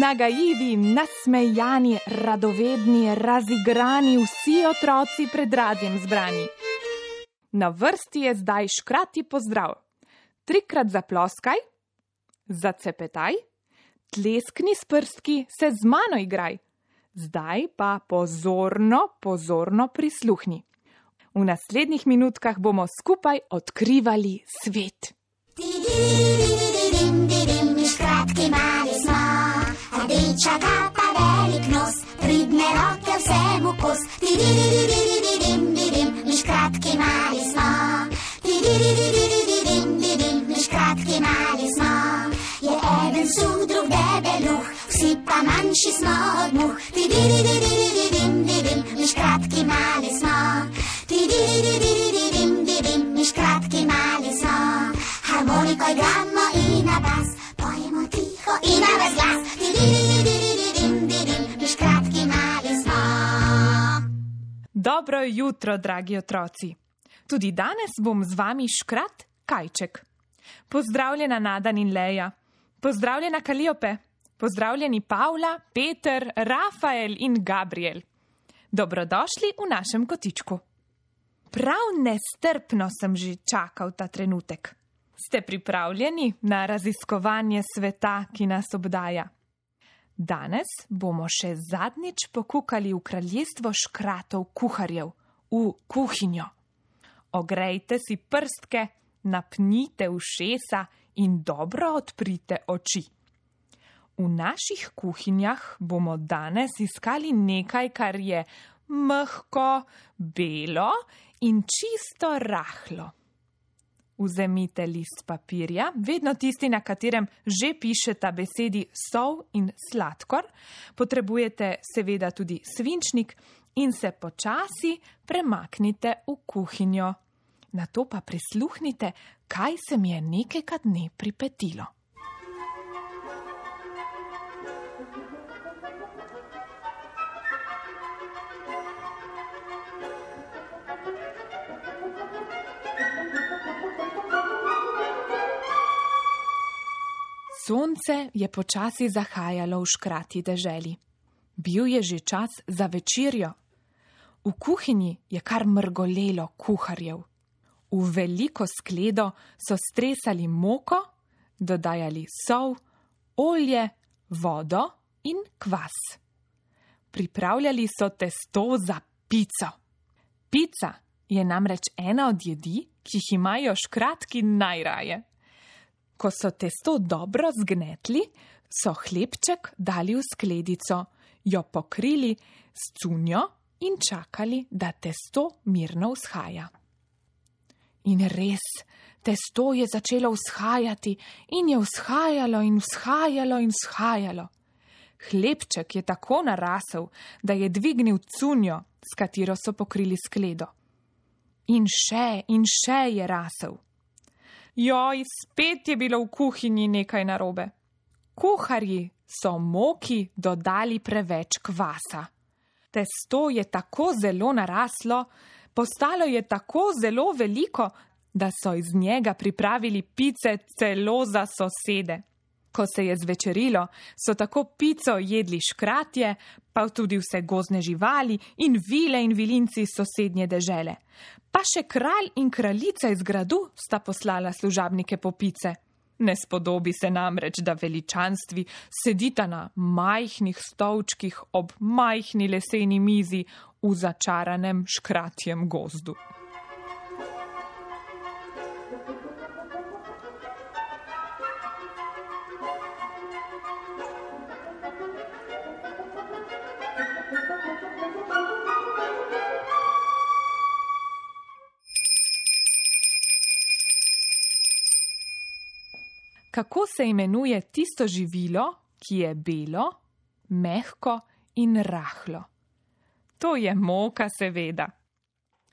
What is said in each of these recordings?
Nagajivi, nasmejani, radovedni, razigrani, vsi otroci pred radjem zbrani. Na vrsti je zdaj škrati pozdrav. Trikrat zaploskaj, zacepetaj, tleskni s prstki, se z mano igraj. Zdaj pa pozorno, pozorno prisluhni. V naslednjih minutkah bomo skupaj odkrivali svet. Škratki mali smo, rdeča kapa, velik nos, pridne roke vsemu kos. Mi škratki mali smo, mi škratki mali smo. Je eden suh, drug debeluh, vsi pa manjši smo od muh. Mi Dobro jutro, dragi otroci. Tudi danes bom z vami škrat Kajček. Pozdravljena Nadan in Leja, pozdravljena Kaliope, pozdravljeni Pavla, Peter, Rafael in Gabriel. Dobrodošli v našem kotičku. Prav nestrpno sem že čakal ta trenutek. Ste pripravljeni na raziskovanje sveta, ki nas obdaja? Danes bomo še zadnjič pokukali v kraljestvo škratov kuharjev, v kuhinjo. Ogrejte si prstke, napnite ušesa in dobro odprite oči. V naših kuhinjah bomo danes iskali nekaj, kar je mehko, belo in čisto rahlo. Vzemite list papirja, vedno tisti, na katerem že pišeta besedi sol in sladkor, potrebujete seveda tudi svinčnik in se počasi premaknite v kuhinjo. Na to pa prisluhnite, kaj se mi je nekega dne pripetilo. Sonce je počasi zahajalo v škrati deželi. Bil je že čas za večerjo. V kuhinji je kar mrgolelo kuharjev. V veliko skledo so stresali moko, dodajali sol, olje, vodo in kvas. Pripravljali so testo za pico. Pica je namreč ena od jedi, ki jih imajo škratki najraje. Ko so testo dobro zgnetli, so hlebček dali v skledico, jo pokrili s cunjo in čakali, da testo mirno vzhaja. In res, testo je začelo vzhajati in je vzhajalo in vzhajalo in vzhajalo. Hlebček je tako narasel, da je dvignil cunjo, s katero so pokrili skledo. In še in še je rasel. Joj, spet je bilo v kuhinji nekaj narobe. Kuharji so moki dodali preveč kvasa. Testo je tako zelo naraslo, postalo je tako zelo veliko, da so iz njega pripravili pice celo za sosede. Ko se je zvečerilo, so tako pico jedli škratje, pa tudi vse gozne živali in vile in vilinci sosednje dežele. Pa še kralj in kraljica iz gradu sta poslala služabnike po pice. Ne spodobi se namreč, da veličanstvi sedita na majhnih stolčkih ob majhni leseni mizi v začaranem škratjem gozdu. Kako se imenuje tisto živilo, ki je belo, mehko in rahlo? To je moka, seveda.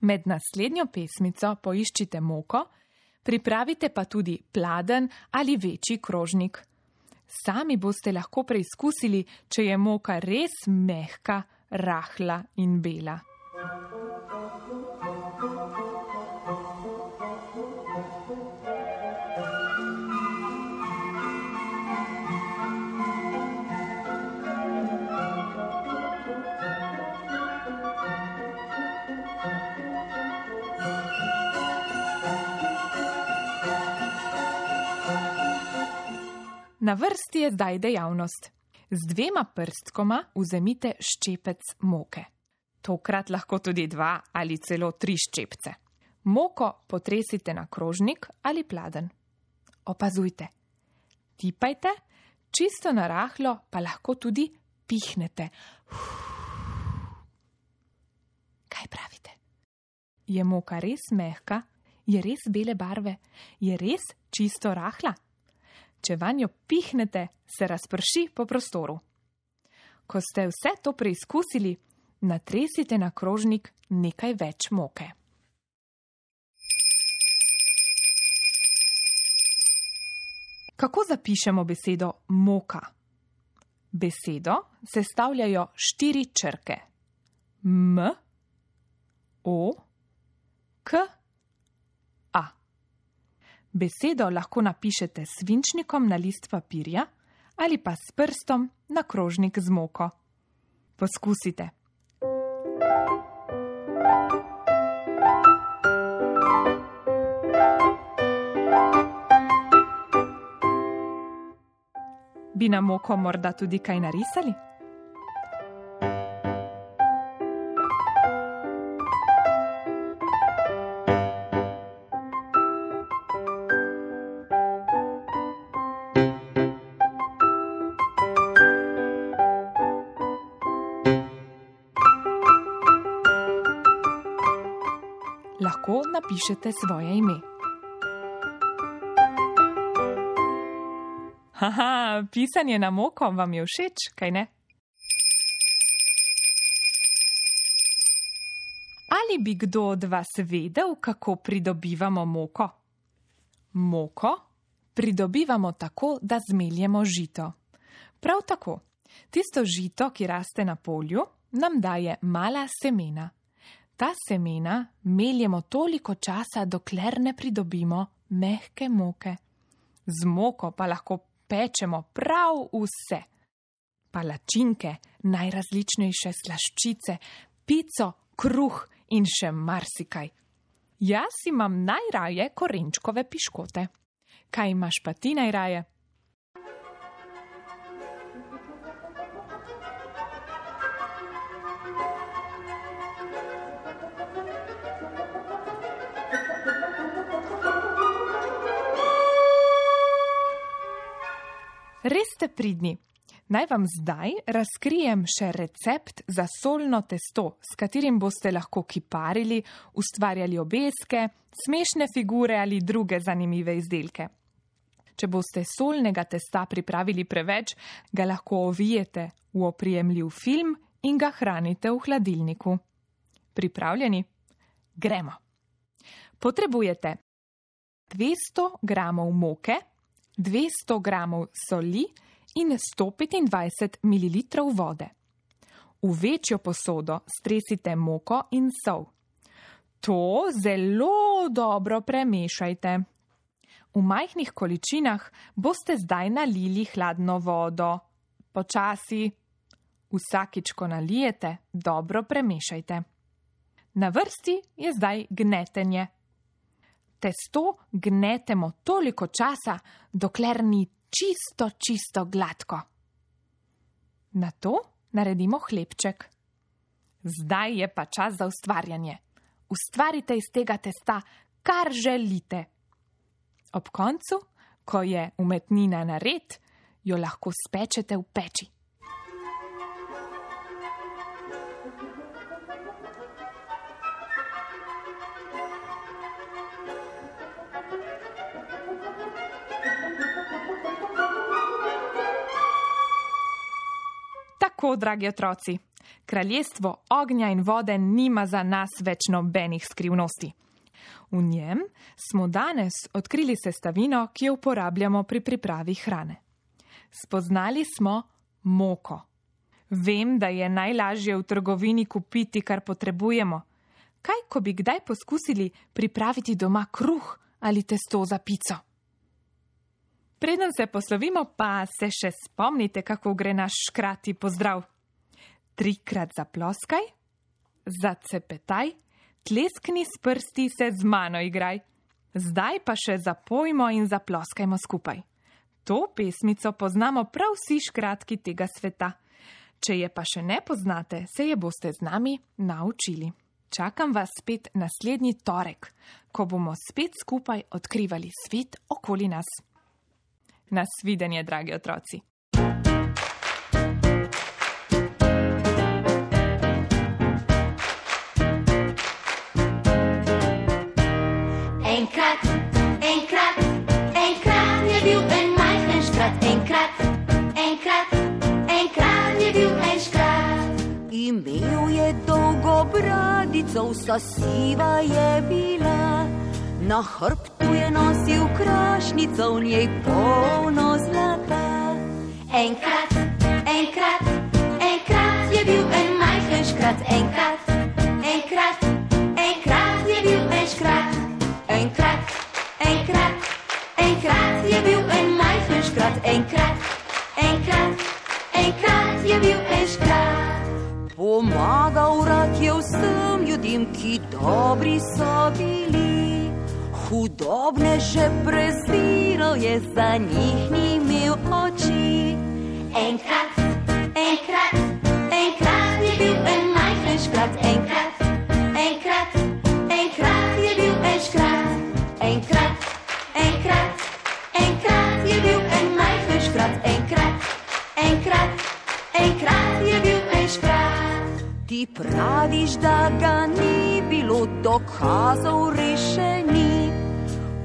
Med naslednjo pesmico poiščite moko, pripravite pa tudi pladen ali večji krožnik. Sami boste lahko preizkusili, če je moka res mehka, rahla in bela. Na vrsti je zdaj dejavnost. Z dvema prstkoma vzemite ščepec moke. Tokrat lahko tudi dva ali celo tri ščepce. Moko potresite na krožnik ali pladen. Opazujte. Tipajte, čisto na rahlo pa lahko tudi pihnete. Kaj pravite? Je moka res mehka? Je res bele barve? Je res čisto rahla? Če vanjo pihnete, se razprši po prostoru. Ko ste vse to preizkusili, natresite na krožnik nekaj več moke. Kako zapišemo besedo moka? Besedo sestavljajo štiri črke: M, O, Besedo lahko napišete s svinčnikom na list papirja ali pa s prstom na krožnik z moko. Poskusite. Bi na moko morda tudi kaj narisali? Napišete svoje ime. Haha, pisanje na moko vam je všeč, kaj ne? Ali bi kdo od vas vedel, kako pridobivamo moko? Moko pridobivamo tako, da zmeljemo žito. Prav tako, tisto žito, ki raste na polju, nam daje mala semena. Ta semena meljemo toliko časa, dokler ne pridobimo mehke moke. Z moko pa lahko pečemo prav vse. Palačinke, najrazličnejše slaščice, pico, kruh in še marsikaj. Jaz imam najraje korenčkove piškote. Kaj imaš pa ti najraje? Res ste pridni. Naj vam zdaj razkrijem še recept za solno testo, s katerim boste lahko kiparili, ustvarjali obeske, smešne figure ali druge zanimive izdelke. Če boste solnega testa pripravili preveč, ga lahko ovijete v oprijemljiv film in ga hranite v hladilniku. Pripravljeni? Gremo. Potrebujete 200 g moke, 200 g soli in 125 ml vode. V večjo posodo stresite moko in sol. To zelo dobro premešajte. V majhnih količinah boste zdaj nalili hladno vodo. Počasi. Vsakič, ko nalijete, dobro premešajte. Na vrsti je zdaj gnetenje testo gnetemo toliko časa, dokler ni čisto, čisto gladko. Na to naredimo hlebček. Zdaj je pa čas za ustvarjanje. Ustvarite iz tega testa, kar želite. Ob koncu, ko je umetnina nared, jo lahko spečete v peči. Tako, dragi otroci, kraljestvo ognja in vode nima za nas več nobenih skrivnosti. V njem smo danes odkrili sestavino, ki jo uporabljamo pri pripravi hrane. Spoznali smo moko. Vem, da je najlažje v trgovini kupiti, kar potrebujemo. Kaj, ko bi kdaj poskusili pripraviti doma kruh ali testo za pico? Preden se poslovimo, pa se še spomnite, kako gre naš škrati pozdrav. Trikrat zaploskaj, zacepetaj, tleskni s prsti se z mano igraj. Zdaj pa še zapojmo in zaploskajmo skupaj. To pesmico poznamo prav vsi škratki tega sveta. Če je pa še ne poznate, se je boste z nami naučili. Čakam vas spet naslednji torek, ko bomo spet skupaj odkrivali svet okoli nas. Nasvidenje, dragi otroci. Enkrat, enkrat, enkrat je bil en majhen škrat, enkrat, enkrat, enkrat je bil en škrat. Imel je dolgo bradico, vsa siva je bila. Na hrbtu je nosil krašnico, v njej polno zlata. Enkrat, enkrat, enkrat je bil en majhen škrat, enkrat, enkrat, enkrat je bil en škrat. Enkrat, enkrat, enkrat je bil en majhen škrat, enkrat, enkrat, enkrat je bil en škrat. Pomagal rad je vsem ljudem, ki dobri so bili. Hudobne že preziral je, za njih ni imel oči. Enkrat, enkrat, enkrat je bil en majhen škrat, enkrat, enkrat, enkrat je bil en škrat. Enkrat, enkrat, enkrat je bil en majhen škrat, enkrat, enkrat, enkrat je bil en škrat. Ti praviš, da ga ni bilo dokazov rešeni.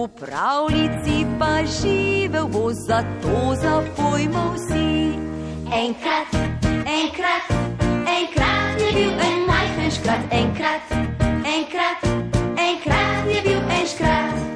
V pravljici pa živel bo, zato zapojmo vsi. Enkrat, enkrat, enkrat je bil en majhen škrat, enkrat, enkrat, enkrat je bil en škrat.